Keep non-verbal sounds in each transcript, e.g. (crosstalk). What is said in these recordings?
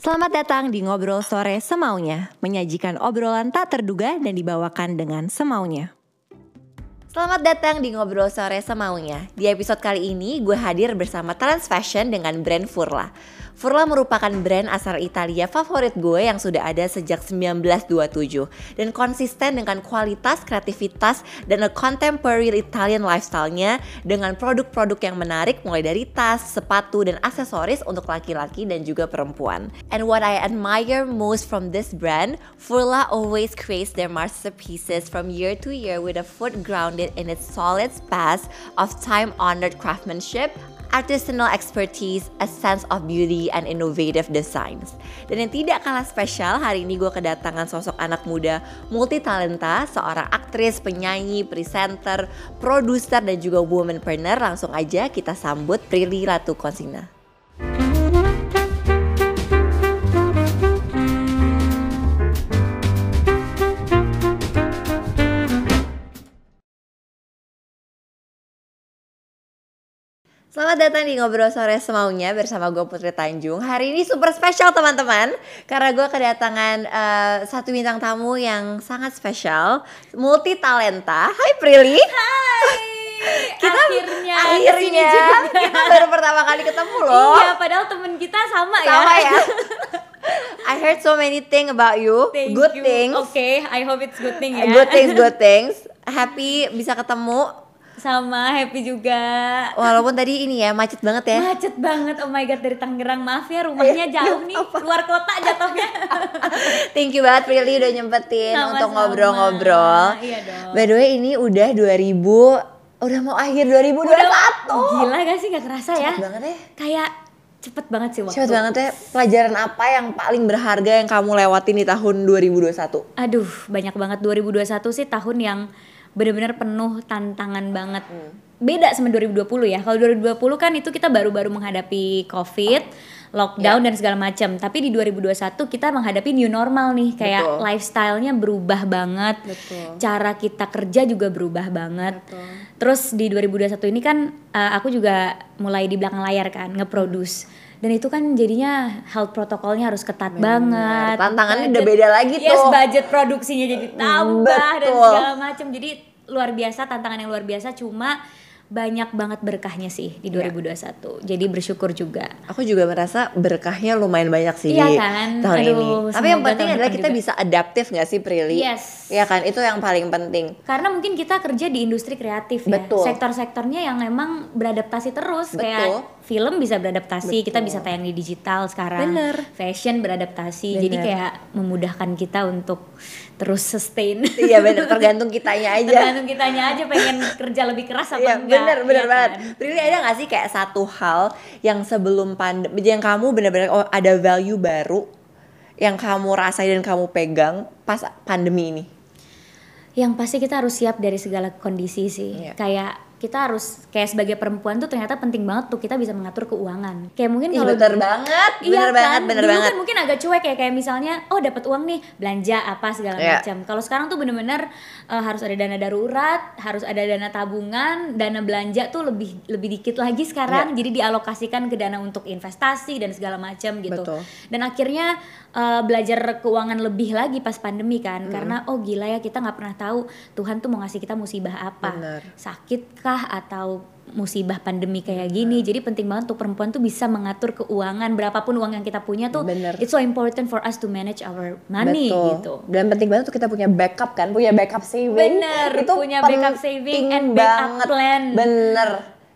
Selamat datang di Ngobrol Sore Semaunya, menyajikan obrolan tak terduga dan dibawakan dengan semaunya. Selamat datang di Ngobrol Sore Semaunya. Di episode kali ini gue hadir bersama Trans Fashion dengan brand Furla. Furla merupakan brand asal Italia favorit gue yang sudah ada sejak 1927 dan konsisten dengan kualitas, kreativitas, dan a contemporary Italian lifestyle-nya dengan produk-produk yang menarik mulai dari tas, sepatu, dan aksesoris untuk laki-laki dan juga perempuan. And what I admire most from this brand, Furla always creates their masterpieces from year to year with a foot grounded in its solid past of time-honored craftsmanship, artisanal expertise, a sense of beauty, and innovative designs. Dan yang tidak kalah spesial, hari ini gue kedatangan sosok anak muda multi talenta, seorang aktris, penyanyi, presenter, produser, dan juga womanpreneur. Langsung aja kita sambut Prilly Ratu Konsina. Selamat datang di Ngobrol Sore Semaunya bersama gue Putri Tanjung. Hari ini super spesial teman-teman Karena gue kedatangan uh, satu bintang tamu yang sangat spesial Multi talenta Hai Prilly. Hai. (laughs) Kita akhirnya akhirnya kita baru pertama kali ketemu loh. Iya padahal temen kita sama, sama ya. Ya (laughs) I heard so many things about you. Thank good you. things. Oke I hope it's good thing ya. good things good (laughs) things. Happy bisa ketemu Sama happy juga walaupun tadi ini ya macet banget ya Macet banget oh my god dari Tangerang Maaf ya rumahnya jauh nih Luar kota jatuhnya (laughs) Thank you banget Prilly udah nyempetin Sama-sama. untuk ngobrol-ngobrol. Iya dong. By the way ini udah 2000 udah mau akhir 2021. Gila gak sih gak kerasa ya Cepet banget ya. Kayak cepet banget sih waktu Cepet banget ya. Pelajaran apa yang paling berharga yang kamu lewatin di tahun 2021? Aduh banyak banget 2021 sih tahun yang benar-benar penuh tantangan banget. Beda sama 2020 ya. Kalau 2020 kan itu kita baru-baru menghadapi Covid, lockdown dan segala macam. Tapi di 2021 kita menghadapi new normal nih, kayak Betul. lifestyle-nya berubah banget. Betul. Cara kita kerja juga berubah banget. Betul. Terus di 2021 ini kan uh, aku juga mulai di belakang layar kan, nge-produce. Dan itu kan jadinya health protokolnya harus ketat banget. Tantangannya udah Budget- beda lagi yes, tuh. budget produksinya jadi tambah dan Betul. segala macam. Jadi luar biasa tantangan yang luar biasa cuma banyak banget berkahnya sih di Iya. 2021. Jadi bersyukur juga. Aku juga merasa berkahnya lumayan banyak sih Iya di kan? tahun Aduh, ini. Tapi yang penting adalah kita juga. bisa adaptif gak sih Prilly? Yes. Iya kan? Itu yang paling penting. Karena mungkin kita kerja di industri kreatif ya. Betul. Sektor-sektornya yang emang beradaptasi terus Betul. kayak film bisa beradaptasi, kita Betul. bisa tayang di digital sekarang. Bener. Fashion beradaptasi. Jadi Bener. kayak memudahkan kita untuk terus sustain. iya bener, tergantung kitanya (laughs) aja. Tergantung kitanya aja pengen kerja lebih keras apa Iya enggak. bener bener iya banget. kan? Prilly ada gak sih kayak satu hal yang sebelum pandemi yang kamu bener-bener oh ada value baru yang kamu rasain dan kamu pegang pas pandemi ini? Yang pasti kita harus siap dari segala kondisi sih. Iya. Kayak kita harus kayak sebagai perempuan tuh ternyata penting banget tuh kita bisa mengatur keuangan. Kayak mungkin kalau bener banget, Iya bener kan? banget, bener Dulu banget. kan mungkin agak cuek ya kayak misalnya oh dapat uang nih belanja apa segala Iya. macam. Kalau sekarang tuh bener-bener eh, harus ada dana darurat, harus ada dana tabungan, dana belanja tuh lebih lebih dikit lagi sekarang. Jadi dialokasikan ke dana untuk investasi dan segala macam gitu. Betul. Dan akhirnya eh, belajar keuangan lebih lagi pas pandemi kan karena oh gila ya kita nggak pernah tahu Tuhan tuh mau ngasih kita musibah apa. Bener. Sakitkah atau musibah pandemi kayak gini. Jadi penting banget tuh perempuan tuh bisa mengatur keuangan berapapun uang yang kita punya tuh. Bener. It's so important for us to manage our money Betul. gitu. Dan penting banget tuh kita punya backup kan, punya backup saving. Bener, itu punya backup saving and backup plan. Bener.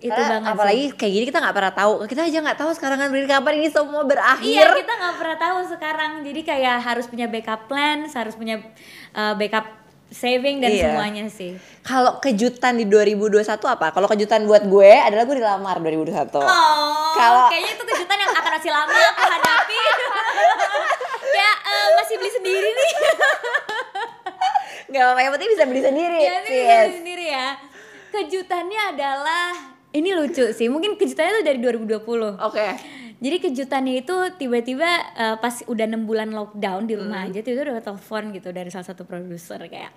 Itu Karena banget apalagi kayak gini kita nggak pernah tahu. Kita aja nggak tahu sekarang kan Prilly kapan ini semua berakhir. Iya kita nggak pernah tahu sekarang. Jadi kayak harus punya backup plan, harus punya uh, backup saving dan Iya. semuanya sih. Kalau kejutan di 2021 apa? Kalau kejutan buat gue adalah gue dilamar 2021. Oh, Kalau- kayaknya itu kejutan yang akan masih lama aku hadapi. Kayak (laughs) eh, masih beli sendiri nih. Gak apa-apa, yang penting bisa beli sendiri. ya ini Sis. beli sendiri ya. Kejutannya adalah ini lucu sih. Mungkin kejutannya tuh dari 2020. Oke. Jadi kejutannya itu tiba-tiba eh, pas udah enam bulan lockdown di rumah aja tiba-tiba udah telepon gitu dari salah satu produser kayak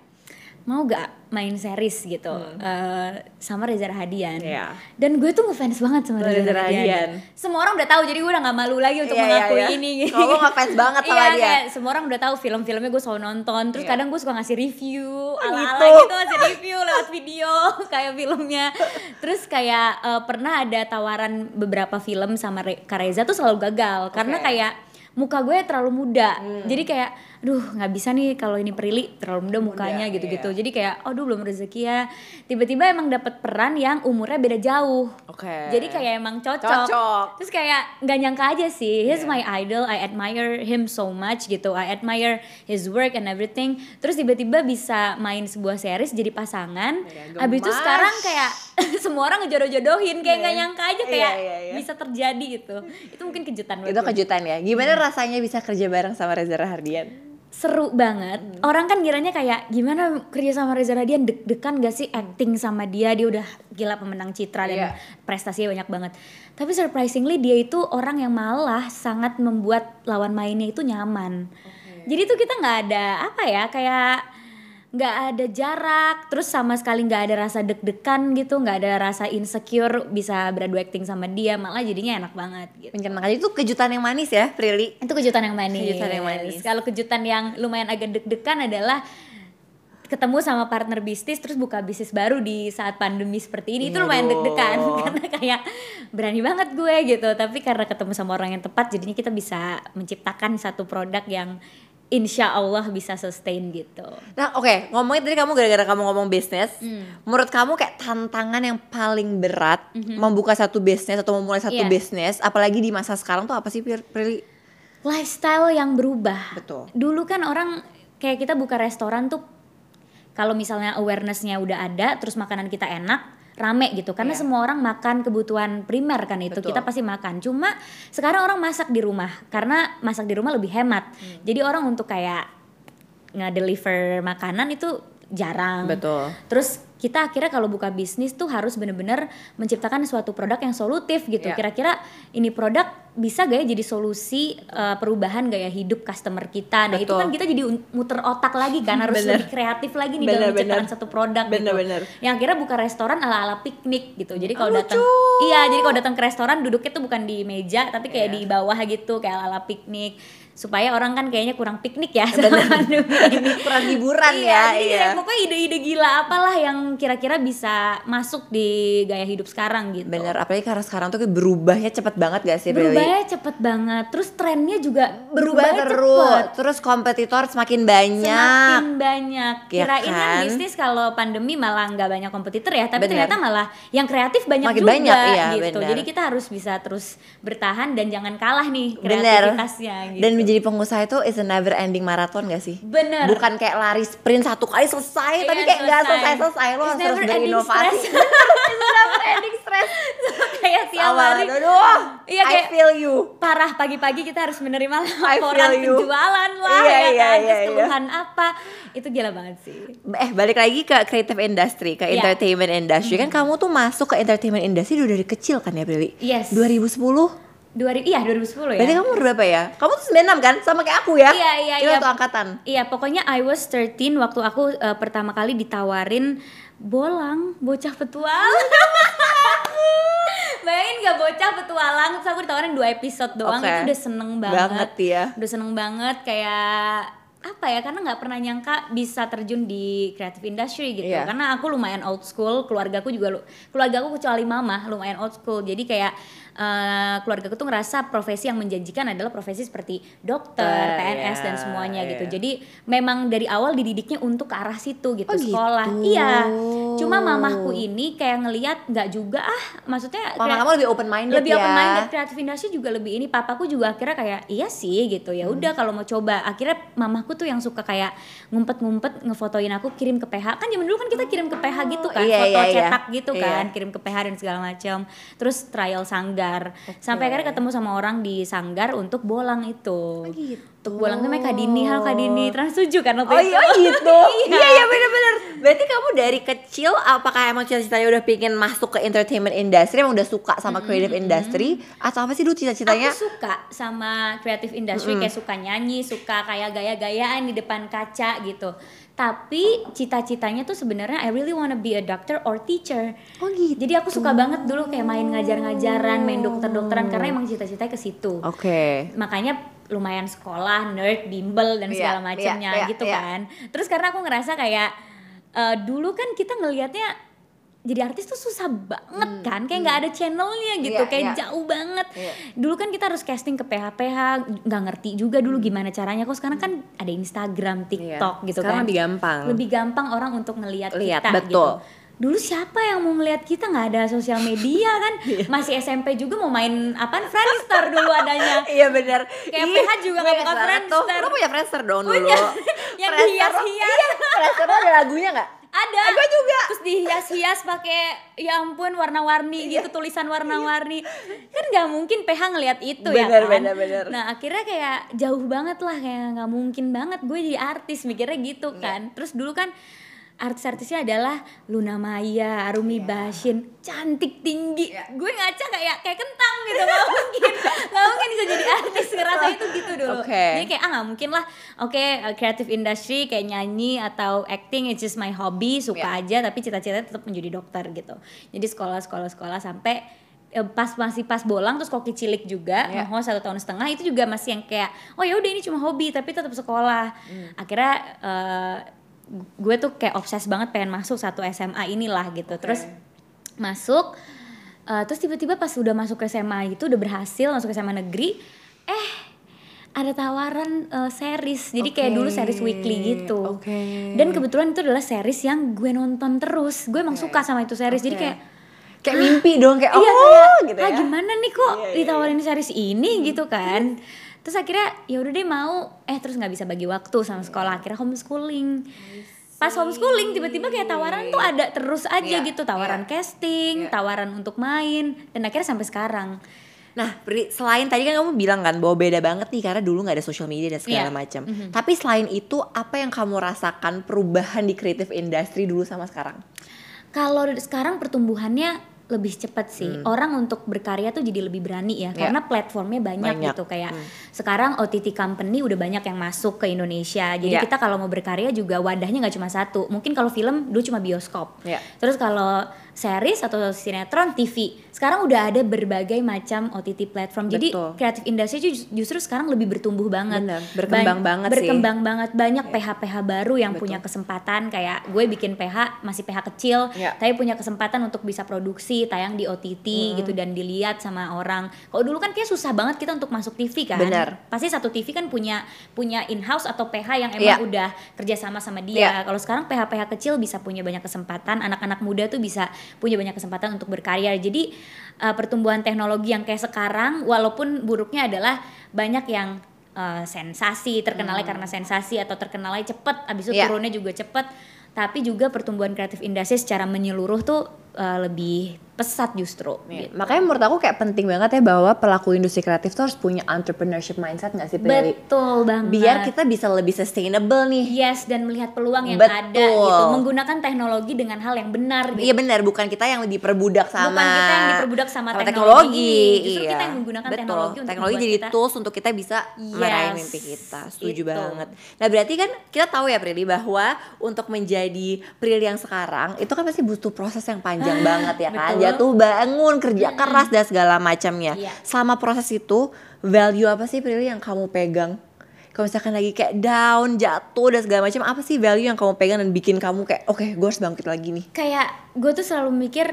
mau gak main series gitu eh, sama Reza Rahadian Hmm. Iya. dan gue tuh ngefans banget sama Reza Reza, Rahadian. Rahadian. semua orang udah tahu jadi gue udah gak malu lagi untuk Iya, iya, mengakui iya. ini Kalau lo ngefans banget sama Iya, dia. kayak semua orang udah tahu film-filmnya gue selalu nonton terus Iya. kadang gue suka ngasih review ala-ala gitu. gitu ngasih review lewat video (laughs) kayak filmnya terus kayak eh, pernah ada tawaran beberapa film sama Re Kak Reza tuh selalu gagal karena Oke. kayak muka gue terlalu muda Hmm. jadi kayak aduh nggak bisa nih kalau ini Prilly terlalu muda mukanya gitu-gitu iya. jadi kayak aduh belum rezeki ya tiba-tiba emang dapat peran yang umurnya beda jauh Oke. jadi kayak emang cocok. Cocok. Terus kayak nggak nyangka aja sih, he's Iya. my idol, I admire him so much gitu, I admire his work and everything. Terus tiba-tiba bisa main sebuah series jadi pasangan. Iya, Abis itu sekarang kayak (laughs) semua orang ngejodoh-jodohin, kayak nggak Iya. nyangka aja Iya, kayak iya, iya. bisa terjadi gitu. Itu mungkin kejutan Itu kejutan ya. Gimana rasanya bisa kerja bareng sama Reza Rahardian? Seru banget. Hmm. Orang kan ngiranya kayak gimana kerja sama Reza Radian deg-degan gak sih acting sama dia dia udah gila pemenang citra dan Iya. prestasinya banyak banget. Tapi surprisingly dia itu orang yang malah sangat membuat lawan mainnya itu nyaman. Jadi tuh kita nggak ada apa ya kayak nggak ada jarak, terus sama sekali nggak ada rasa deg-degan gitu, nggak ada rasa insecure bisa beradu acting sama dia, malah jadinya enak banget gitu. Itu kejutan yang manis ya, Prilly. Itu kejutan yang manis. Kejutan yang manis. Kalau kejutan yang lumayan agak deg-degan adalah ketemu sama partner bisnis terus buka bisnis baru di saat pandemi seperti ini itu lumayan deg-degan (laughs) karena kayak berani banget gue gitu tapi karena ketemu sama orang yang tepat jadinya kita bisa menciptakan satu produk yang insya Allah bisa sustain gitu Nah, oke, ngomongin tadi kamu gara-gara kamu ngomong bisnis, Hmm. menurut kamu kayak tantangan yang paling berat membuka satu bisnis atau memulai satu. Iya. bisnis, apalagi di masa sekarang tuh apa sih, Prilly? lifestyle yang berubah Betul. dulu kan orang kayak kita buka restoran tuh kalau misalnya awarenessnya udah ada terus makanan kita enak rame gitu karena Iya. semua orang makan kebutuhan primer kan itu Betul. kita pasti makan cuma sekarang orang masak di rumah karena masak di rumah lebih hemat Hmm. jadi orang untuk kayak nge-deliver makanan itu jarang Betul. Terus kita akhirnya kalau buka bisnis tuh harus bener-bener menciptakan suatu produk yang solutif gitu. Iya. Kira-kira ini produk bisa gak ya jadi solusi uh, perubahan gaya hidup customer kita. Nah itu Betul. kan kita jadi muter otak lagi kan harus Bener. lebih kreatif lagi nih Bener, dalam menciptakan bener. satu produk Bener, gitu. bener. Yang akhirnya buka restoran ala-ala piknik gitu. Jadi kalau Oh, datang iya jadi kalau datang ke restoran duduknya tuh bukan di meja tapi kayak Iya. di bawah gitu kayak ala-ala piknik supaya orang kan kayaknya kurang piknik ya (laughs) sama (laughs) pandemi ini Kurang hiburan iya, ya, iya. kayak pokoknya ide-ide gila apalah yang kira-kira bisa masuk di gaya hidup sekarang gitu. Bener, apalagi karena sekarang tuh berubahnya cepet banget gak sih? Berubahnya cepet banget, terus trennya juga Berubah terus, cepet. terus kompetitor semakin banyak. Semakin banyak. Ya Kirain kan kan? bisnis kalau pandemi malah nggak banyak kompetitor ya, tapi Bener. ternyata malah yang kreatif banyak Makin juga banyak, iya, gitu. bener. Jadi kita harus bisa terus bertahan dan jangan kalah nih Bener. kreativitasnya gitu. Dan menjadi pengusaha itu is a never ending marathon gak sih? Bener. Bukan kayak lari sprint satu kali selesai, tapi Iya, kayak gak selesai. selesai-selesai lo harus terus berinovasi. stress. (laughs) It's never ending stress. (laughs) kayak tiap Sama, hari. aduh, Iya, I kayak- feel you. parah pagi-pagi kita harus menerima I laporan penjualan lah Iya, ya iya, kan iya, terus iya. keluhan apa itu gila banget sih Eh balik lagi ke creative industry, ke Iya. entertainment industry kan kamu tuh masuk ke entertainment industry udah dari kecil kan ya Prilly? Yes. 2010? 2000 iya 2010 ya Berarti kamu umur berapa ya? Kamu tuh 96 kan? Sama kayak aku ya? Iya, iya, Kita iya. satu angkatan. Iya pokoknya I was 13 waktu aku eh, pertama kali ditawarin bolang bocah petualang (laughs) Bayangin gak bocah petualang Terus aku ditawarin dua episode doang Oke. Itu udah seneng banget Banget ya. Udah seneng banget kayak apa ya karena nggak pernah nyangka bisa terjun di creative industry gitu Iya. karena aku lumayan old school keluargaku juga lu keluarga aku kecuali mama lumayan old school jadi kayak eh keluarga tuh ngerasa profesi yang menjanjikan adalah profesi seperti dokter, Dokter, PNS dan iya, semuanya gitu iya. jadi memang dari awal dididiknya untuk ke arah situ gitu Oh, sekolah gitu. iya cuma mamahku ini kayak ngelihat nggak juga ah maksudnya Mama kamu lebih open minded lebih ya. open minded creative industry juga lebih ini papaku juga akhirnya kayak iya sih gitu ya Hmm. udah kalau mau coba akhirnya mamaku tuh yang suka kayak ngumpet-ngumpet ngefotoin aku kirim ke PH kan zaman dulu kan kita kirim ke PH gitu kan Iya, foto iya, iya. cetak gitu Iya. kan kirim ke PH dan segala macam terus trial sanggar sampai akhirnya ketemu sama orang di sanggar untuk bolang itu gitu. untuk bolang tuh namanya Kak Dini halo Kak Dini trans tujuh kan waktu Oh itu iya gitu. (laughs) Iya. iya iya bener-bener. Berarti kamu dari kecil apakah emang cita-citanya udah pengen masuk ke entertainment industry, emang udah suka sama creative industry atau apa sih dulu cita-citanya? Aku suka sama creative industry kayak suka nyanyi, suka kayak gaya-gayaan di depan kaca gitu. Tapi cita-citanya tuh sebenarnya I really wanna be a doctor or teacher Oh gitu. jadi aku suka banget dulu kayak main ngajar-ngajaran main dokter-dokteran karena emang cita-citanya ke situ Oke. makanya lumayan sekolah nerd bimbel dan Iya, segala iya, macamnya iya, gitu iya. kan terus karena aku ngerasa kayak eh, dulu kan kita ngelihatnya jadi artis tuh susah banget kan kayak nggak ada channelnya gitu Hmm, Iya, kayak iya. jauh banget Iya. dulu kan kita harus casting ke PH-PH nggak ngerti juga dulu gimana caranya kok sekarang kan ada Instagram TikTok gitu Hmm. Iya. Sekarang kan lebih gampang. lebih gampang orang untuk ngelihat Lihat, kita betul. gitu dulu siapa yang mau ngeliat kita nggak ada sosial media kan (laughs) Iya. masih SMP juga mau main apaan Friendster dulu adanya (laughs) Iya benar. Kayak Ih, PH juga nggak buka tuh. Friendster. Lo punya Friendster dong dulu. Punya. (laughs) Yang dihias-hias. Iya, Friendster ada lagunya nggak? Ada gue juga. terus dihias-hias pakai ya ampun warna-warni Iya. gitu tulisan warna-warni kan nggak mungkin PH ngelihat itu Bener, ya kan bener, bener. nah akhirnya kayak jauh banget lah kayak nggak mungkin banget gue jadi artis mikirnya gitu Iya. kan terus dulu kan artis-artisnya adalah Luna Maya, Arumi Iya. Bashin, cantik tinggi. Gue ngaca kayak kayak kentang gitu, nggak mungkin, nggak (laughs) Ngerasa itu gitu dulu. Oke. Jadi kayak ah nggak mungkin lah. Oke, uh, creative industry kayak nyanyi atau acting it's just my hobby, suka Iya. aja. Tapi cita-citanya tetap menjadi dokter gitu. Jadi sekolah, sekolah, sekolah sampai eh, pas masih pas bolang terus koki cilik juga Iya. ngehost satu tahun setengah itu juga masih yang kayak oh ya udah ini cuma hobi tapi tetap sekolah Hmm. akhirnya eh, gue tuh kayak obses banget pengen masuk satu SMA inilah gitu terus masuk eh, terus tiba-tiba pas udah masuk ke SMA itu udah berhasil masuk ke SMA negeri eh ada tawaran eh, series. Jadi kayak Oke, dulu series weekly gitu. oke. dan kebetulan itu adalah series yang gue nonton terus. Gue emang suka sama itu series. Jadi Oke. kayak Kayak mimpi dong kayak iya oh kayak, gitu "Ah, ya. gimana nih kok Iya, iya, ditawarin series ini? Gitu kan. Terus akhirnya ya udah deh mau eh terus nggak bisa bagi waktu sama sekolah. Akhirnya homeschooling. Pas homeschooling tiba-tiba kayak tawaran tuh ada terus aja Iya, gitu. Tawaran iya. casting Iya. tawaran untuk main. Dan akhirnya sampai sekarang Nah, Pri, selain tadi kan kamu bilang kan bahwa beda banget nih karena dulu nggak ada social media dan segala Iya. macam. Tapi selain itu apa yang kamu rasakan perubahan di creative industry dulu sama sekarang? Kalau sekarang pertumbuhannya lebih cepat sih. Orang untuk berkarya tuh jadi lebih berani ya, Hmm. Iya. karena platformnya banyak, Banyak. gitu kayak sekarang OTT company udah banyak yang masuk ke Indonesia. Jadi Iya. kita kalau mau berkarya juga wadahnya nggak cuma satu. Mungkin kalau film dulu cuma bioskop. Iya. Terus kalau series atau sinetron TV, sekarang udah ada berbagai macam OTT platform. Jadi kreatif industri ju- justru sekarang lebih bertumbuh banget. Bener, berkembang Ban- banget sih. Iya. Berkembang banget banyak PH-PH baru yang Betul. punya kesempatan kayak gue bikin PH masih PH kecil Iya. tapi punya kesempatan untuk bisa produksi tayang di OTT gitu dan dilihat sama orang. Kalau dulu kan kayak susah banget kita untuk masuk TV kan. Benar. Pasti satu TV kan punya punya in house atau PH yang emang Iya. udah kerjasama sama dia. Iya. Kalau sekarang PH-PH kecil bisa punya banyak kesempatan, anak-anak muda tuh bisa punya banyak kesempatan untuk berkarya. Jadi uh, pertumbuhan teknologi yang kayak sekarang, walaupun buruknya adalah banyak yang uh, sensasi, terkenalnya karena sensasi atau terkenalnya cepet, abis itu Hmm. Iya. turunnya juga cepet. Tapi juga pertumbuhan kreatif industri secara menyeluruh tuh uh, lebih pesat justru. Iya. gitu. Makanya menurut aku kayak penting banget ya bahwa pelaku industri kreatif tuh harus punya entrepreneurship mindset gak sih Prilly? Betul banget. Biar kita bisa lebih sustainable nih. Yes dan melihat peluang yang Betul. ada gitu, menggunakan teknologi dengan hal yang benar. Gitu. Iya benar, bukan kita yang diperbudak sama Bukan kita yang diperbudak sama teknologi teknologi. ini, justru iya. kita yang menggunakan Betul. teknologi untuk teknologi jadi kita- tools untuk kita bisa meraih Yes, mimpi kita. Setuju itu. banget. Nah, berarti kan kita tahu ya Prilly bahwa untuk menjadi Prilly yang sekarang itu kan pasti butuh proses yang panjang banget ya kan. betul. Jatuh bangun, kerja keras dan segala macamnya. Iya. Selama proses itu, value apa sih Prilly yang kamu pegang? Kalau misalkan lagi kayak down, jatuh dan segala macam, apa sih value yang kamu pegang dan bikin kamu kayak oke, gue harus bangkit lagi nih. Kayak gue tuh selalu mikir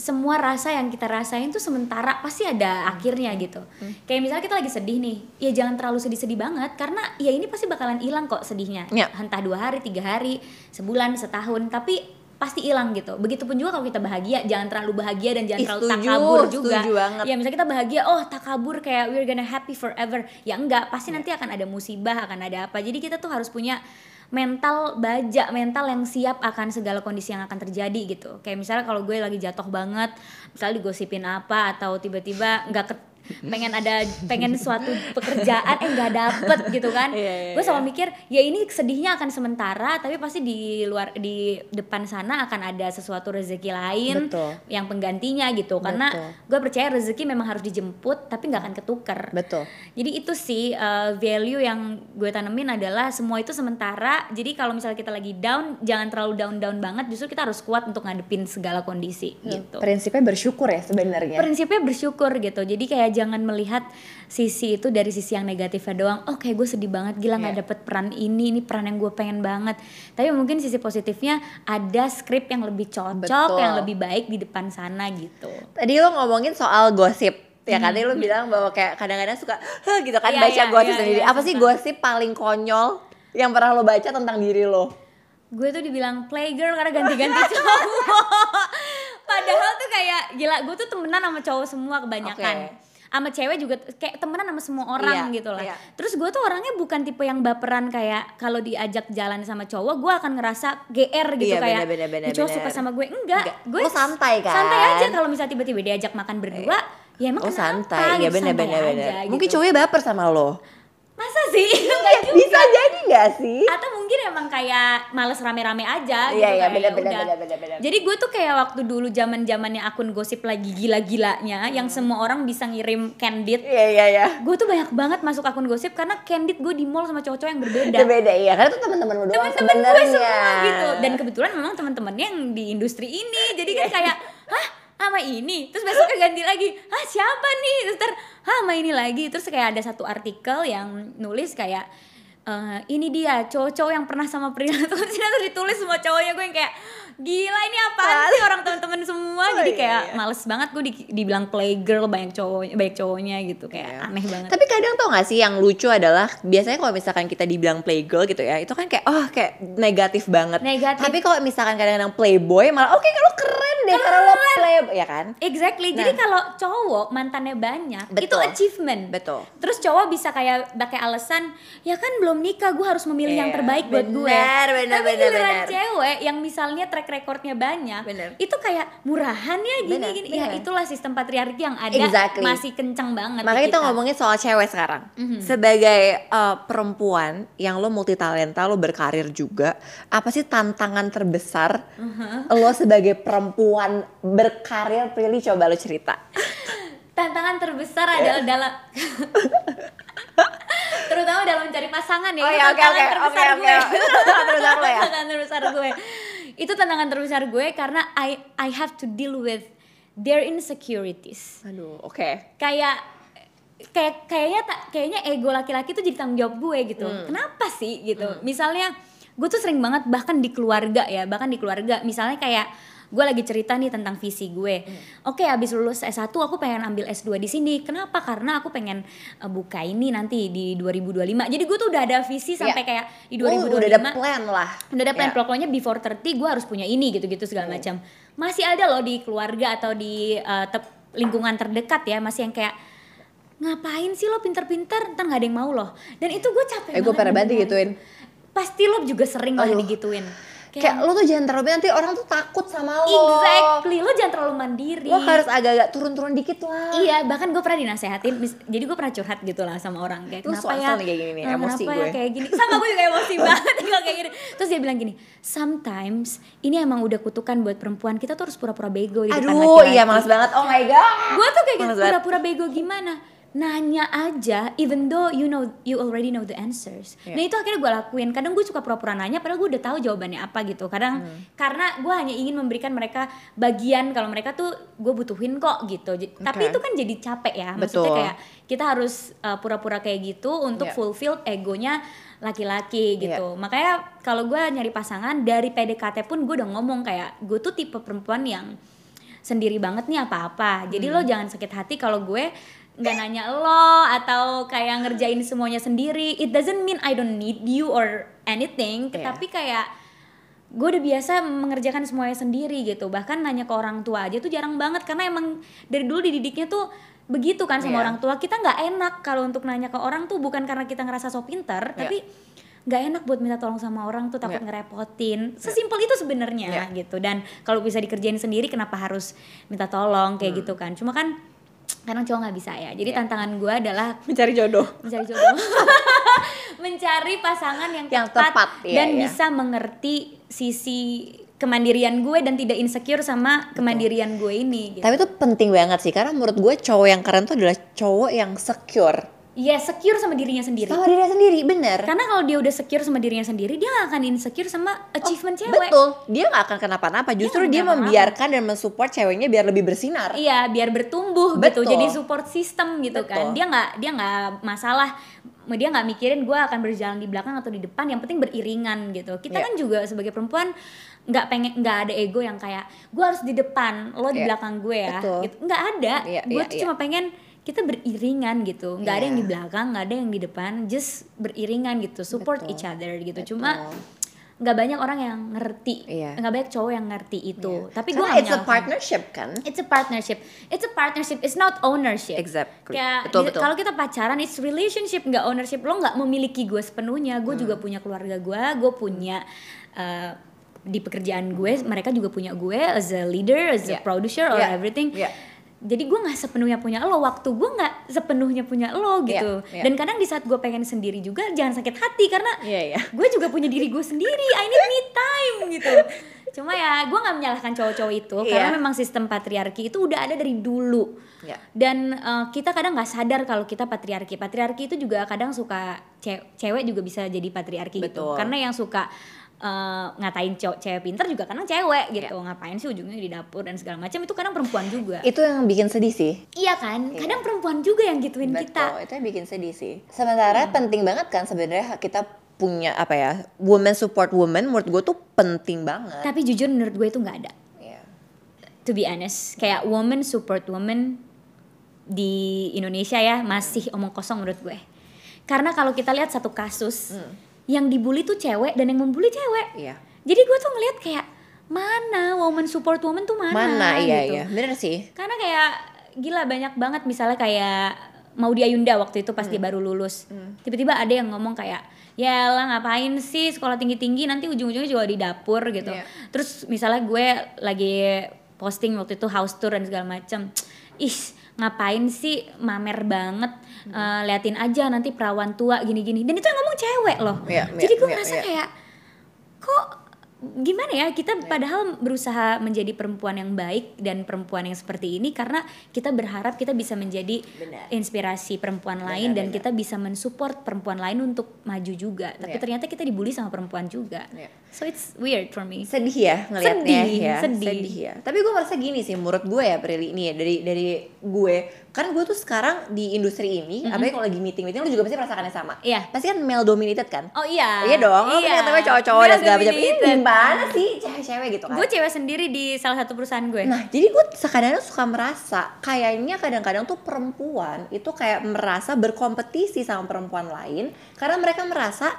semua rasa yang kita rasain tuh sementara pasti ada Hmm. akhirnya gitu. Kayak misalnya kita lagi sedih nih, ya jangan terlalu sedih-sedih banget karena ya ini pasti bakalan hilang kok sedihnya. Iya. Entah dua hari, tiga hari, sebulan, setahun, tapi pasti hilang gitu. Begitupun juga kalau kita bahagia, jangan terlalu bahagia dan jangan Ih, terlalu setuju, takabur juga. banget. Ya misalnya kita bahagia, oh takabur kayak we're gonna happy forever. Ya enggak, pasti nanti akan ada musibah, akan ada apa. Jadi kita tuh harus punya mental baja, mental yang siap akan segala kondisi yang akan terjadi gitu. Kayak misalnya kalau gue lagi jatuh banget, misalnya digosipin apa atau tiba-tiba nggak ke- pengen ada pengen suatu pekerjaan eh nggak dapet gitu kan Iya, iya, gue selalu iya. mikir ya ini sedihnya akan sementara tapi pasti di luar di depan sana akan ada sesuatu rezeki lain Betul. yang penggantinya gitu karena gue percaya rezeki memang harus dijemput tapi nggak akan ketuker Betul. jadi itu sih uh, value yang gue tanemin adalah semua itu sementara. Jadi kalau misalnya kita lagi down, jangan terlalu down-down banget. Justru kita harus kuat untuk ngadepin segala kondisi gitu. Prinsipnya bersyukur ya sebenarnya. Prinsipnya bersyukur gitu. Jadi kayak jangan melihat sisi itu dari sisi yang negatifnya doang. Oh kayak gue sedih banget, gila nggak Iya. dapet peran ini, ini peran yang gue pengen banget. Tapi mungkin sisi positifnya ada skrip yang lebih cocok, Betul. yang lebih baik di depan sana gitu. Tadi lo ngomongin soal gosip. Ya kan tadi lo bilang bahwa kayak kadang-kadang suka gitu kan Iya, baca iya, gosip iya, sendiri. iya, Apa sih gosip paling konyol yang pernah lo baca tentang diri lo? gue tuh dibilang playgirl karena ganti-ganti (laughs) cowok padahal tuh kayak gila gue tuh temenan sama cowok semua kebanyakan Oke. Sama cewek juga kayak temenan sama semua orang Iya, gitu lah iya. terus gue tuh orangnya bukan tipe yang baperan kayak kalau diajak jalan sama cowok gue akan ngerasa gr gitu Iya, kayak bener, bener, "Ih, cowok bener. suka sama gue enggak, gue santai kan? santai aja kalau misalnya tiba-tiba diajak makan berdua ya emang Oh kenapa santai, ya gitu, bener santai bener bener. aja, Mungkin gitu. cowoknya baper sama lo. Masa sih? (laughs) Enggak juga. Bisa jadi gak sih? atau mungkin emang kayak males rame-rame aja gitu Iya, iya, kayak bener, ya bener, bener, bener, bener. jadi gue tuh kayak waktu dulu zaman zamannya akun gosip lagi gila-gilanya yang semua orang bisa ngirim candid. Iya iya iya. gue tuh banyak banget masuk akun gosip karena candid gue di mall sama cowok-cowok yang berbeda. Itu beda iya, karena itu teman-teman lo doang temen-temen gue semua gitu. Dan kebetulan memang teman-temannya yang di industri ini. Jadi kan kayak hah sama ini? Terus besoknya ganti lagi hah siapa nih? Terus ter sama ini lagi. Terus kayak ada satu artikel yang nulis kayak eh, ini dia cowok-cowok yang pernah sama pria (laughs) terus ditulis semua cowoknya gue yang kayak gila ini apaan sih orang teman-teman semua Oh, jadi iya, kayak iya. males banget gue di- dibilang playgirl banyak cowok banyak cowoknya gitu kayak Iya. aneh banget Tapi kadang tau gak sih yang lucu adalah biasanya kalau misalkan kita dibilang playgirl gitu ya, itu kan kayak oh kayak negatif banget. Negatif. Tapi kalau misalkan kadang-kadang playboy malah oke kalau keren deh karena lo playboy ya kan? Exactly. Jadi Nah. kalau cowok mantannya banyak, itu Betul. achievement. Betul. Terus cowok bisa kayak pakai alasan, ya kan belum nikah, gue harus memilih yang Iya, terbaik buat gue. benar, Tapi giliran benar. cewek yang misalnya track recordnya banyak, Benar. itu kayak murahan ya gini Benar, gini. Ya benar. itulah sistem patriarki yang ada Exactly. masih kencang banget. Makanya kita kita. ngomongin soal cewek sekarang. Mhm. Sebagai uh, perempuan yang lo multi talenta, lo berkarir juga, apa sih tantangan terbesar Mhm. lo sebagai perempuan berkarir? Prilly coba lo cerita. (laughs) Tantangan terbesar adalah dalam (laughs) terutama dalam mencari pasangan ya Oh itu ya, oke, tantangan oke, terbesar oke, gue oke. (laughs) Tantangan terbesar lo ya? tantangan terbesar gue itu tantangan terbesar gue karena I I have to deal with their insecurities. Aduh, oke. kayak kayak kayaknya tak kayaknya ego laki-laki tuh jadi tanggung jawab gue gitu. Hmm. kenapa sih gitu? Misalnya gue tuh sering banget bahkan di keluarga ya bahkan di keluarga. Misalnya kayak gue lagi cerita nih tentang visi gue Hmm. oke abis lulus S1 aku pengen ambil S2 di sini kenapa karena aku pengen uh, buka ini nanti di 2025 jadi gue tuh udah ada visi sampai Iya. kayak di Oh, 2025 udah ada plan lah. udah ada plan Ya. pokoknya before 30 gue harus punya ini gitu-gitu segala macam masih ada loh di keluarga atau di uh, lingkungan terdekat ya masih yang kayak ngapain sih lo pinter-pinter ntar nggak ada yang mau loh dan itu gue capek Eh, gue pernah banget dengerin. digituin. pasti lo juga sering lah Aduh. digituin Kayak lo tuh jangan terlalu nanti orang tuh takut sama lo. exactly lo jangan terlalu mandiri Lo harus agak-agak turun-turun dikit lah. Iya, bahkan gue pernah dinasehatin, mis- jadi gue pernah curhat gitu lah sama orang kayak Lu kenapa ya, kayak gini nih, emosi kenapa gue." ya kayak gini, sama gue juga emosi (laughs) banget kalau kayak gini. Terus dia bilang gini, sometimes ini emang udah kutukan buat perempuan kita tuh harus pura-pura bego di depan Aduh, laki-laki. iya males banget. Oh my god. Gue tuh kayak gitu, pura-pura bego gimana? Nanya aja, even though you know you already know the answers. Iya. Nah itu akhirnya gue lakuin. Kadang gue suka pura-pura nanya, padahal gue udah tahu jawabannya apa gitu. Kadang Hmm. karena gue hanya ingin memberikan mereka bagian kalau mereka tuh gue butuhin kok gitu. J- Tapi Oke. itu kan jadi capek ya. Maksudnya Betul. kayak kita harus uh, pura-pura kayak gitu untuk Iya. fulfill egonya laki-laki gitu. Makanya kalau gue nyari pasangan dari PDKT pun gue udah ngomong kayak gue tuh tipe perempuan yang sendiri banget nih apa-apa. Jadi Hmm. lo jangan sakit hati kalau gue nggak nanya lo atau kayak ngerjain semuanya sendiri. It doesn't mean I don't need you or anything, Iya. tapi kayak gue udah biasa mengerjakan semuanya sendiri gitu. Bahkan nanya ke orang tua aja tuh jarang banget karena emang dari dulu dididiknya tuh begitu kan sama Iya. orang tua. Kita nggak enak kalau untuk nanya ke orang tuh bukan karena kita ngerasa so pinter, Iya. tapi nggak enak buat minta tolong sama orang tuh takut Iya. ngerepotin. Sesimpel itu sebenarnya Iya. gitu. Dan kalau bisa dikerjain sendiri kenapa harus minta tolong kayak Hmm. gitu kan. Cuma kan kadang cowok nggak bisa ya jadi tantangan gue adalah Mencari jodoh. mencari jodoh (laughs) mencari pasangan yang, Yang tepat, tepat, iya, dan iya. bisa mengerti sisi kemandirian gue dan tidak insecure sama kemandirian gue ini gitu. Tapi itu penting banget sih karena menurut gue cowok yang keren tuh adalah cowok yang secure Iya secure sama dirinya sendiri. sama dirinya sendiri, bener. Karena kalau dia udah secure sama dirinya sendiri, dia gak akan insecure sama achievement cewek. Betul, dia nggak akan kenapa-napa. Justru nggak dia kenapa-napa. membiarkan dan mensupport ceweknya biar lebih bersinar. Iya, biar bertumbuh Betul. gitu. Jadi support system gitu kan. Betul. Dia nggak dia nggak masalah dia nggak mikirin gue akan berjalan di belakang atau di depan. Yang penting beriringan gitu. Kita Iya. kan juga sebagai perempuan nggak pengen nggak ada ego yang kayak gue harus di depan lo di Iya. belakang gue ya Betul. gitu nggak ada Iya, gue iya, tuh iya. cuma pengen kita beriringan gitu nggak ada Iya. yang di belakang nggak ada yang di depan just beriringan gitu support Betul. each other gitu Betul. cuma nggak banyak orang yang ngerti Iya. nggak banyak cowok yang ngerti itu tapi gue it's a partnership kan. It's a partnership. It's a partnership. It's not ownership. Exactly. Betul, betul. kalau kita pacaran, it's relationship, nggak ownership. Lo nggak memiliki gue sepenuhnya. Gue Hmm. juga punya keluarga gue. Gue punya uh, di pekerjaan gue. Mereka juga punya gue as a leader, as a Yeah. producer, or Yeah. everything. Yeah. Jadi gue nggak sepenuhnya punya lo. Waktu gue nggak sepenuhnya punya lo gitu. Yeah, yeah. Dan kadang di saat gue pengen sendiri juga, jangan sakit hati karena Iya, iya. gue juga punya diri gue sendiri I need me time gitu cuma ya gue nggak menyalahkan cowok-cowok itu karena Iya. memang sistem patriarki itu udah ada dari dulu Iya. dan eh, kita kadang nggak sadar kalau kita patriarki patriarki itu juga kadang suka ce- cewek juga bisa jadi patriarki gitu Betul. karena yang suka eh, ngatain cowok cewek pinter juga kadang cewek gitu Iya. ngapain sih ujungnya di dapur dan segala macam itu kadang perempuan juga Itu yang bikin sedih sih. iya kan kadang perempuan juga yang gituin kita Betul, itu yang bikin sedih sih. Sementara penting banget kan sebenarnya kita punya apa ya, woman support woman menurut gue tuh penting banget. tapi jujur menurut gue itu nggak ada Iya. to be honest kayak woman support woman di Indonesia ya masih omong kosong menurut gue karena kalau kita lihat satu kasus yang dibully tuh cewek dan yang membuli cewek. Iya. jadi gue tuh ngeliat kayak mana woman support woman tuh mana, Mana, iya gitu. Iya, bener sih. karena kayak gila banyak banget misalnya kayak Maudy Ayunda waktu itu pas Hmm. dia baru lulus. Tiba-tiba ada yang ngomong kayak ya lah ngapain sih sekolah tinggi-tinggi? Nanti ujung-ujungnya juga di dapur gitu. Iya. terus misalnya gue lagi posting waktu itu house tour dan segala macem. Ih ngapain sih? Mamer banget Hmm. Eh, liatin aja nanti perawan tua gini-gini dan itu yang ngomong cewek loh Iya, jadi iya, gue iya, ngerasa iya. kayak kok gimana ya kita Iya. padahal berusaha menjadi perempuan yang baik dan perempuan yang seperti ini karena kita berharap kita bisa menjadi Benar. inspirasi perempuan lain dan benar. kita bisa mensupport perempuan lain untuk maju juga tapi Iya. ternyata kita dibully sama perempuan juga Iya. so it's weird for me sedih ya ngelihatnya Sedih, ya sedih. ya tapi gue merasa gini sih menurut gue ya Prilly ini ya dari dari gue kan gue tuh sekarang di industri ini apalagi kalau lagi meeting meeting lu juga pasti merasakan yang sama Iya. pasti kan male dominated kan oh iya iya dong lo iya. kan cowok-cowok dan segala macam ini gimana sih cewek-cewek gitu kan gue cewek sendiri di salah satu perusahaan gue Nah, jadi gue sekadang suka merasa kayaknya kadang-kadang tuh perempuan itu kayak merasa berkompetisi sama perempuan lain karena mereka merasa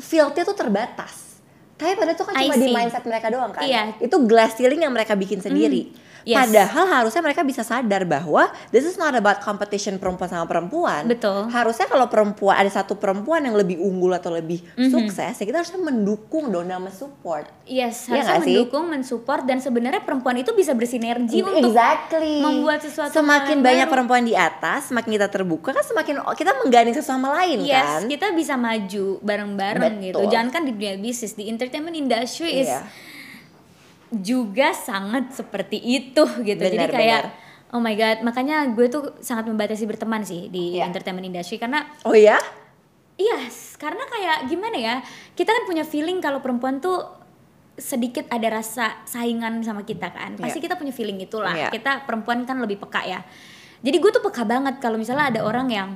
fieldnya tuh terbatas. Tapi padahal itu kan I cuma di see. mindset mereka doang kan. Iya. Itu glass ceiling yang mereka bikin sendiri. Yes. Padahal harusnya mereka bisa sadar bahwa this is not about competition perempuan sama perempuan. Betul. Harusnya kalau perempuan ada satu perempuan yang lebih unggul atau lebih Mhm. sukses, ya kita harusnya mendukung dong dan support. Yes, Iya harusnya sih? mendukung, mensupport dan sebenarnya perempuan itu bisa bersinergi untuk exactly. membuat sesuatu semakin banyak baru. perempuan di atas semakin kita terbuka kan semakin kita menggandeng satu sama lain Yes, kan kita bisa maju bareng-bareng gitu. Jangan kan di dunia bisnis, di entertainment industry is Iya. Juga sangat seperti itu gitu. Jadi Benar, kayak benar. oh my god, makanya gue tuh sangat membatasi berteman sih di Iya. entertainment industry karena oh ya Yes, karena kayak gimana ya? Kita kan punya feeling kalau perempuan tuh sedikit ada rasa saingan sama kita kan. Pasti Iya. kita punya feeling itulah. Iya. Kita perempuan kan lebih peka ya. Jadi gue tuh peka banget kalau misalnya ada orang yang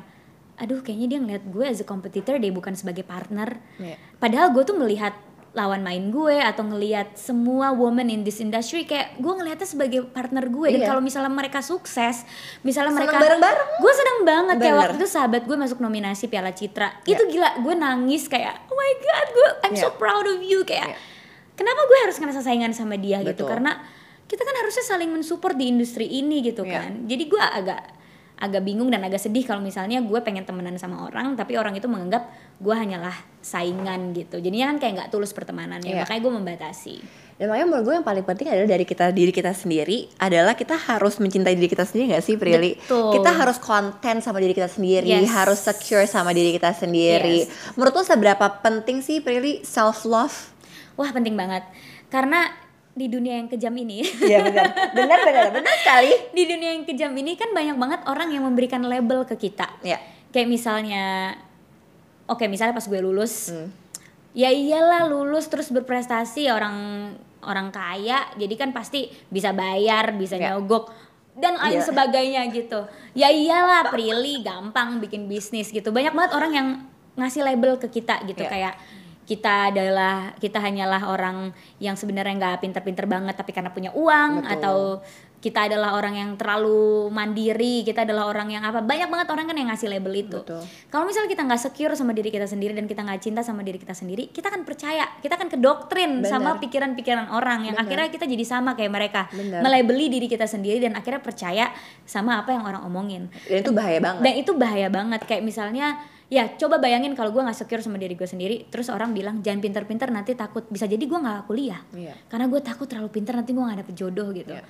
aduh kayaknya dia ngeliat gue as a competitor deh bukan sebagai partner. Iya. Padahal gue tuh melihat lawan main gue atau ngelihat semua woman in this industry kayak gue ngelihatnya sebagai partner gue dan Iya. kalau misalnya mereka sukses misalnya Seneng mereka bareng-bareng. gue seneng banget kayak Bener. waktu itu sahabat gue masuk nominasi Piala Citra Iya. itu gila gue nangis kayak oh my god gue I'm so Iya. proud of you kayak Iya. kenapa gue harus ngerasa saingan sama dia gitu Betul. karena kita kan harusnya saling mensupport di industri ini gitu Iya. kan jadi gue agak agak bingung dan agak sedih kalau misalnya gue pengen temenan sama orang tapi orang itu menganggap gue hanyalah saingan gitu jadinya kan kayak nggak tulus pertemanannya Iya. makanya gue membatasi Dan makanya menurut gue yang paling penting adalah dari kita diri kita sendiri adalah kita harus mencintai diri kita sendiri gak sih Prilly? Betul. Kita harus konten sama diri kita sendiri, Yes. harus secure sama diri kita sendiri. Yes. Menurut lo seberapa penting sih Prilly self love? Wah penting banget karena di dunia yang kejam ini Iya benar, benar benar benar sekali. di dunia yang kejam ini kan banyak banget orang yang memberikan label ke kita Ya, kayak misalnya oke misalnya pas gue lulus Hmm. ya iyalah lulus terus berprestasi orang orang kaya jadi kan pasti bisa bayar bisa Ya. nyogok dan lain Iya. sebagainya gitu ya iyalah Prilly gampang bikin bisnis gitu banyak banget orang yang ngasih label ke kita gitu Ya. kayak kita adalah kita hanyalah orang yang sebenarnya nggak pinter-pinter banget tapi karena punya uang Betul. atau kita adalah orang yang terlalu mandiri kita adalah orang yang apa banyak banget orang kan yang ngasih label itu kalau misalnya kita nggak secure sama diri kita sendiri dan kita nggak cinta sama diri kita sendiri kita akan percaya kita akan kedoktrin Bener. sama pikiran-pikiran orang yang Bener. akhirnya kita jadi sama kayak mereka Bener. melabeli diri kita sendiri dan akhirnya percaya sama apa yang orang omongin dan itu bahaya banget. dan itu bahaya banget kayak misalnya ya coba bayangin kalau gue nggak secure sama diri gue sendiri terus orang bilang jangan pinter-pinter nanti takut bisa jadi gue nggak kuliah Iya. karena gue takut terlalu pinter nanti gue nggak dapet jodoh gitu Iya.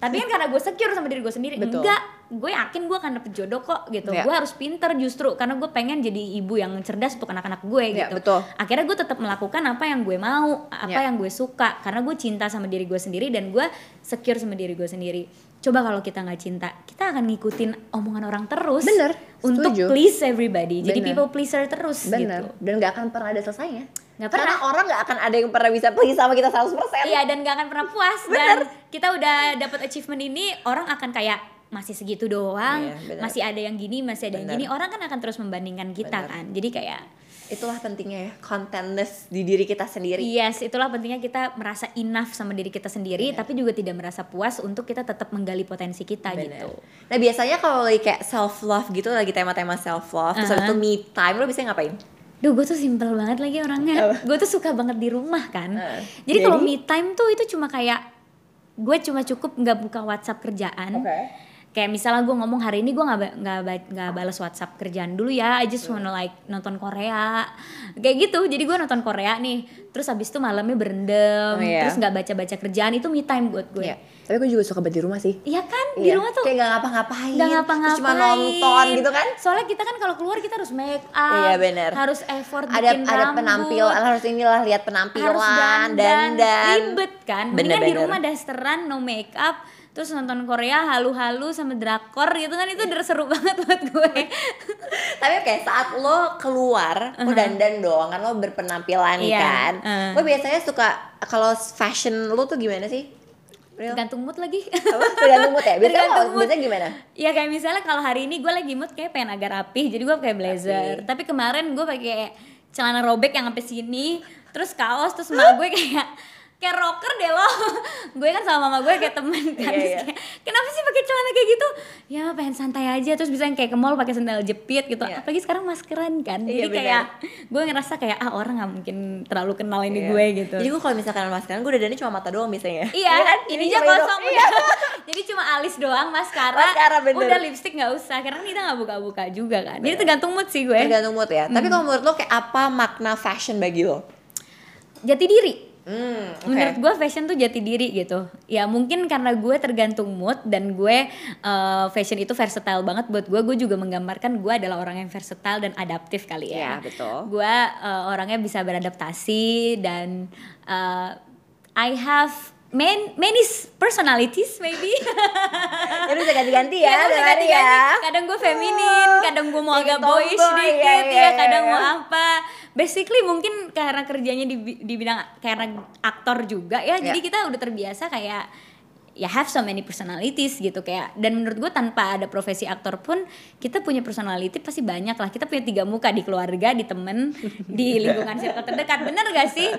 tapi kan karena gue secure sama diri gue sendiri Betul. enggak gue yakin gue akan dapet jodoh kok gitu Iya. gue harus pinter justru karena gue pengen jadi ibu yang cerdas untuk anak-anak gue Iya, gitu betul. akhirnya gue tetap melakukan apa yang gue mau apa Iya. yang gue suka karena gue cinta sama diri gue sendiri dan gue secure sama diri gue sendiri coba kalau kita nggak cinta kita akan ngikutin omongan orang terus Bener, untuk setuju. please everybody jadi Bener. people pleaser terus Bener. gitu Dan gak akan pernah ada selesainya. Nggak Karena pernah. orang gak akan ada yang pernah bisa please sama kita 100%. Iya dan gak akan pernah puas dan kita udah dapat achievement ini orang akan kayak masih segitu doang, Iya, masih ada yang gini, masih ada yang Benar. gini. Orang kan akan terus membandingkan kita Benar. kan. Jadi kayak Itulah pentingnya ya, contentness di diri kita sendiri. yes, itulah pentingnya kita merasa enough sama diri kita sendiri tapi juga tidak merasa puas untuk kita tetap menggali potensi kita Bener. gitu. Nah biasanya kalau lagi kayak self love gitu lagi tema-tema self love, terus habis itu Uh-huh. me time, lo biasanya ngapain? Duh, gue tuh simple banget lagi orangnya. Gue tuh suka banget di rumah kan. Uh, Jadi kalau jadi? me time tuh itu cuma kayak gue cuma cukup nggak buka WhatsApp kerjaan. Kayak misalnya gue ngomong hari ini gue nggak nggak nggak balas WhatsApp kerjaan dulu ya. I just wanna like nonton Korea, kayak gitu. Jadi gue nonton Korea nih. Terus habis itu malamnya berendam. Oh, iya. Terus nggak baca baca kerjaan itu me time buat gue. Iya. Tapi gue juga suka banget di rumah sih. Iya kan di Iya. rumah tuh kayak gak ngapa-ngapain, nggak ngapa-ngapain cuma nonton gitu kan? soalnya kita kan kalau keluar kita harus make up Iya, bener. harus effort Ada bikin ada rambut, penampilan, harus inilah lihat harus penampilan, dandan, dandan. ribet kan mendingan di Bener-bener. rumah dasteran no make up terus nonton Korea halu-halu sama drakor gitu kan itu udah seru banget buat gue (laughs) Tapi oke, saat lo keluar, lo dandan dong, kan lo berpenampilan Uh-huh. Iya, kan. uh. Lo biasanya suka kalau fashion lo tuh gimana sih? Real? tergantung mood lagi Apa? Tergantung mood ya? (laughs) Biasanya, Tergantung mood. biasanya gimana? Ya kayak misalnya kalau hari ini gue lagi mood kayak pengen agak rapih, jadi gue pakai blazer. Tapi kemarin gue pakai celana robek yang sampai sini, terus kaos, terus emak gue kayak kayak rocker deh lo. (laughs) gue kan sama mama gue kayak temen kan. Iya, Terus iya. kayak, Kenapa sih pakai celana kayak gitu? Ya pengen santai aja, terus bisa yang kayak ke mall pakai sandal jepit gitu. Iya. Apalagi sekarang maskeran kan. Iya, Jadi kayak gue ngerasa kayak ah orang nggak mungkin terlalu kenal ini Iya. gue gitu. Jadi gue kalau misalkan maskeran, gue dandannya cuma mata doang biasanya. Iya, kan? cuma hidung. kosong Iya. (laughs) Jadi cuma alis doang, maskara. Maskara, bener. Udah lipstick nggak usah, karena kita nggak buka-buka juga kan. Jadi tergantung mood sih gue. Tergantung mood ya. Tapi kalau menurut lo kayak apa makna fashion bagi lo? Jati diri. Hmm, oke. Menurut gue fashion tuh jati diri gitu. Ya mungkin karena gue tergantung mood dan gue uh, fashion itu versatile banget buat gue. Gue juga menggambarkan gue adalah orang yang versatile dan adaptif kali ya. betul. Gue uh, orangnya bisa beradaptasi dan uh, I have man, many personalities maybe. (laughs) Ya bisa ganti-ganti ya, gue tiap hari ganti-ganti. ya. Kadang gue feminin, kadang gue mau agak boyish dikit iya, ya, iya, kadang iya. mau apa. Basically mungkin karena kerjanya di, di bidang karena aktor juga ya, jadi Iya. kita udah terbiasa kayak ya have so many personalities gitu kayak dan menurut gue tanpa ada profesi aktor pun kita punya personality pasti banyak lah. Kita punya tiga muka di keluarga di temen di lingkungan circle terdekat. Bener gak sih?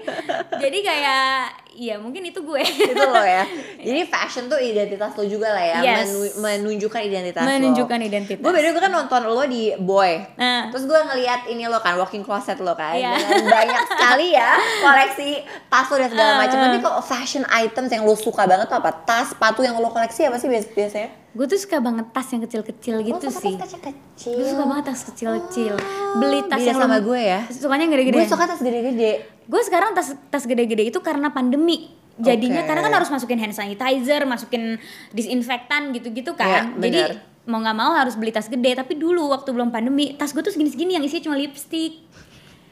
Jadi kayak ya mungkin itu gue itu lo ya. (laughs) Jadi fashion tuh identitas lo juga lah ya, Yes. menu- menunjukkan identitas lo. menunjukkan identitas Gue beda gue kan nonton lo di Boy. Nah. Terus gue ngeliat ini lo kan walking closet lo kan. Iya. Dengan banyak sekali ya koleksi tas lo dan segala macam. Tapi kalau fashion items yang lo suka banget tuh apa? Tas, sepatu yang lo koleksi apa sih bias- biasanya? Gue tuh suka banget tas yang kecil-kecil gitu Lo suka sih tas kecil-kecil. gue suka banget tas kecil-kecil beli tas yang sama gue ya. sukanya yang gede-gede Gue suka tas gede-gede. gue sekarang tas tas gede-gede itu karena pandemi jadinya Oke. karena kan harus masukin hand sanitizer masukin disinfektan gitu-gitu Iya, kan bener. jadi mau nggak mau harus beli tas gede tapi dulu waktu belum pandemi tas gue tuh segini-segini yang isinya cuma lipstick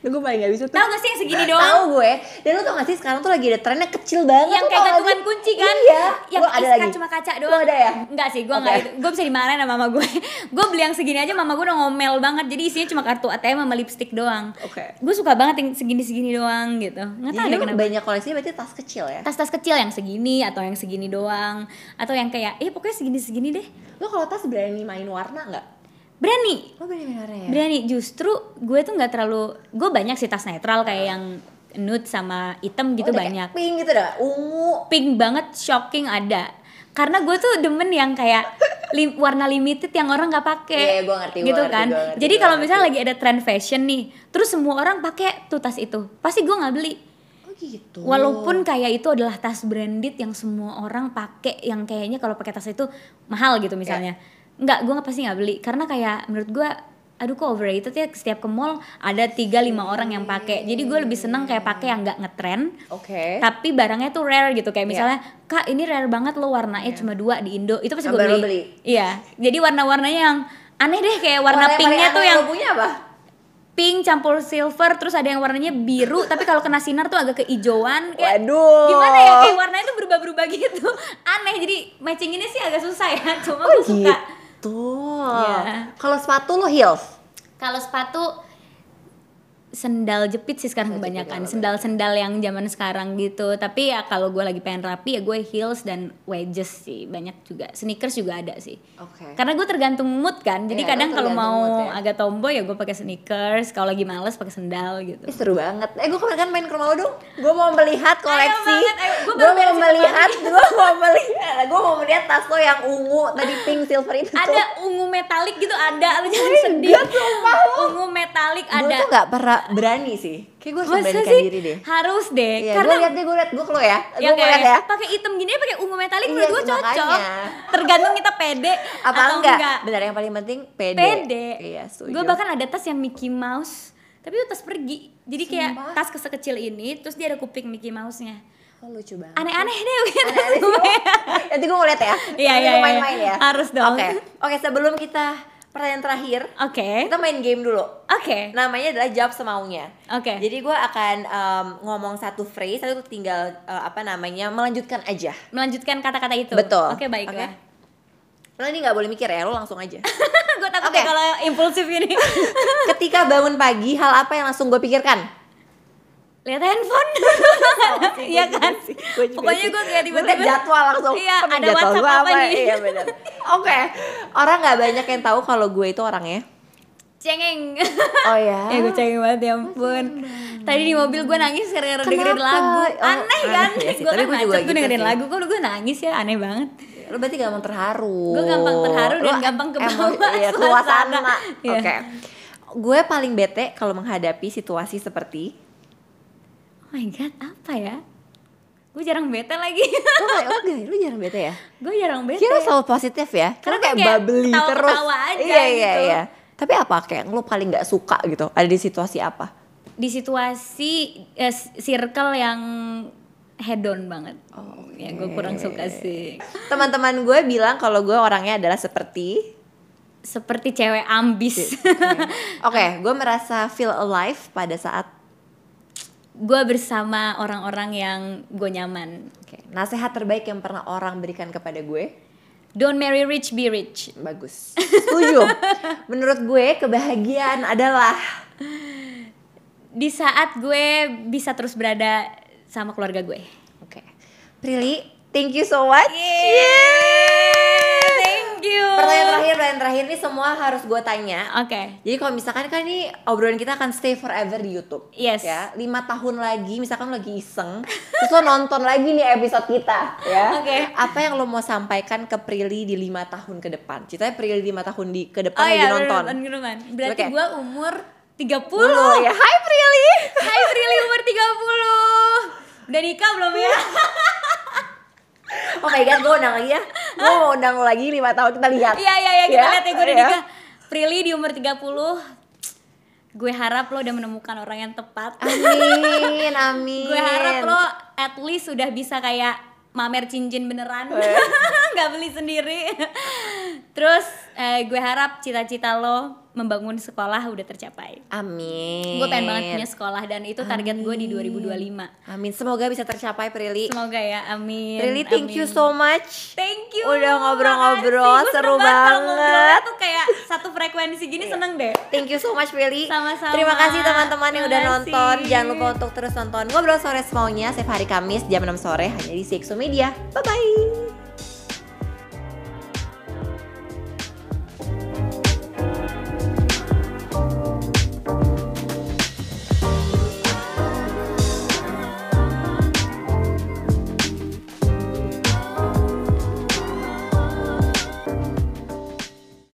gue paling gak bisa tuh tahu gak sih yang segini Tahu doang gue. Dan lu tau gak sih sekarang tuh lagi ada trennya kecil banget. yang kayak tau gak gantungan kunci kan Iya. yang Gua ada lagi. cuma kaca doang ada ya? enggak sih gue Oke. nggak itu gue bisa dimarahin sama mama gue (laughs) gue beli yang segini aja mama gue udah ngomel banget jadi isinya cuma kartu ATM sama lipstick doang Oke. gue suka banget yang segini-segini doang gitu nggak tahu lu kenapa banyak koleksinya berarti tas kecil ya? tas-tas kecil yang segini atau yang segini doang atau yang kayak eh pokoknya segini-segini deh Lu kalau tas berani main warna nggak? Berani. Lu berani ya? berani. Justru gue tuh nggak terlalu gue banyak sih tas netral kayak yang nude sama hitam gitu Oh, banyak. Pink gitu dah, ungu. pink banget shocking ada. Karena gue tuh demen yang kayak lim- warna limited yang orang nggak pakai. Iya, gua ngerti, gua gitu ngerti, kan? gua ngerti, jadi gua kalau misalnya lagi ada trend fashion nih terus semua orang pakai tuh tas itu pasti gue nggak beli. Oh gitu. walaupun kayak itu adalah tas branded yang semua orang pakai yang kayaknya kalau pakai tas itu mahal gitu misalnya nggak gue pasti nggak beli karena kayak menurut gue aduh kok overrated ya setiap ke mall ada 3-5 orang yang pakai jadi gue lebih seneng kayak pakai yang nggak ngetren Oke. tapi barangnya tuh rare gitu kayak Iya. misalnya kak ini rare banget lo warnanya cuma dua di Indo itu pasti gue beli. beli. iya jadi warna-warnanya yang aneh deh kayak warna, paling pinknya tuh yang punya apa? pink campur silver terus ada yang warnanya biru tapi kalau kena sinar tuh agak keijoan kayak Waduh. gimana ya kayak warnanya tuh berubah-berubah gitu aneh jadi matching ini sih agak susah ya Oh cuma gue suka gitu. Iya. Kalau sepatu lo heels. kalau sepatu sendal jepit sih sekarang kebanyakan sendal-sendal yang zaman sekarang gitu tapi ya kalau gue lagi pengen rapi ya gue heels dan wedges sih banyak juga sneakers juga ada sih Oke. karena gue tergantung mood kan jadi Iya, kadang kalau mau mood ya. agak tomboy ya gue pakai sneakers kalau lagi males pakai sendal gitu Ih, seru banget. Eh gue kemarin kan main ke rumah lo dong. Gue mau melihat koleksi. Gue (laughs) mau melihat. Gue mau melihat. Gue mau melihat tas lo yang ungu tadi pink silver itu. ada ungu metalik gitu ada lu jangan sedih ungu metalik Gue ada tuh gak pernah berani sih. Kayak gue harus sih? diri deh. harus deh Iya, gue karena liat deh, gue liat, gue lo ya. ya Gue liat ya. pakai hitam gini pakai ungu metalik Iya, gue cocok makanya. tergantung kita pede Apa atau enggak? enggak, Benar yang paling penting pede. pede Iya, setuju. gue bahkan ada tas yang Mickey Mouse tapi itu tas pergi jadi kayak Sumpah? tas sekecil ini terus dia ada kuping Mickey Mouse-nya Oh, lucu banget. aneh-aneh deh gitu Aneh-aneh sih. (laughs) Nanti gue mau liat ya. Iya, iya, iya. main-main ya. Harus dong. Oke, oke sebelum kita pertanyaan terakhir, oke kita main game dulu. oke Namanya adalah jawab semaunya. oke Jadi gue akan em, ngomong satu phrase, satu tinggal eh, apa namanya melanjutkan aja. melanjutkan kata-kata itu Betul. oke baiklah Lo ini nggak boleh mikir ya, lo langsung aja. (laughs) gue takut deh kalau impulsif ini (laughs) Ketika bangun pagi, hal apa yang langsung gue pikirkan? Lihat handphone (laughs) iya kan pokoknya gue kayak tiba tiba-tiba jadwal langsung. Iya, ada jadwal WhatsApp gua apa nih? Iya benar. Oke. Orang nggak banyak yang tahu kalau gue itu orangnya. cengeng Oh ya. ya gue cengeng banget ya ampun tadi di mobil gue nangis gara-gara dengerin lagu Oh, aneh kan aneh sih, gue kan juga gitu dengerin sih. lagu kok gue nangis ya aneh banget Lo berarti gampang terharu. Gue gampang terharu dan Lo gampang ke emang- bawah Iya, suasana. suasana. Iya. Oke. Gue paling bete kalau menghadapi situasi seperti oh my god apa ya gue jarang bete lagi kayak (laughs) oh, gak, lu jarang bete ya? gue jarang bete Kira selalu positif ya? Karena Karena kayak kayak bubbly terus. ketawa-ketawa aja iya, iya, gitu. iya. Tapi apa kayak lo paling gak suka gitu? Ada di situasi apa? di situasi eh, circle yang hedon banget Oh, ya gue kurang suka sih Teman-teman gue bilang kalau gue orangnya adalah seperti seperti cewek ambis Oke, gue merasa feel alive pada saat gue bersama orang-orang yang gue nyaman Oke, nasihat terbaik yang pernah orang berikan kepada gue don't marry rich be rich bagus. Setuju. (laughs) Menurut gue kebahagiaan adalah di saat gue bisa terus berada sama keluarga gue Oke. Prilly, thank you so much. Thank you Pertanyaan terakhir, pertanyaan terakhir ini semua harus gue tanya. oke Jadi kalau misalkan kan ini obrolan kita akan stay forever di YouTube. Yes. Ya, lima tahun lagi, misalkan lo lagi iseng, terus lo nonton lagi nih episode kita, ya. Oke. Apa yang lo mau sampaikan ke Prilly di lima tahun ke depan? Ceritanya Prilly lima tahun di ke depan oh lagi iya nonton. bener, berarti Oke. gue umur 30 Dulu ya. Hai Prilly. Hai Prilly umur 30 Udah nikah belum ya? Oh my god, gue undang lagi ya. Gue mau undang lo lagi lima tahun kita lihat. Iya iya iya kita Ya, lihat ya gue udah ya. nikah Prilly di umur 30 gue harap lo udah menemukan orang yang tepat Amin, (laughs) amin. gue harap lo at least sudah bisa kayak mamer cincin beneran (laughs) nggak beli sendiri terus eh, gue harap cita-cita lo membangun sekolah udah tercapai Amin. gue pengen banget punya sekolah dan itu target gue di 2025 Amin. Semoga bisa tercapai Prilly. semoga ya amin Prilly, thank you amin. so much. Thank you. Udah ngobrol-ngobrol, seru banget. Iya. tuh kayak satu frekuensi gini seneng deh. Thank you so much Prilly. Sama-sama. Terima kasih teman-teman yang udah nonton. Jangan lupa untuk terus nonton Ngobrol Sore Semaunya setiap hari Kamis jam 6 sore hanya di CXO Media. Bye bye.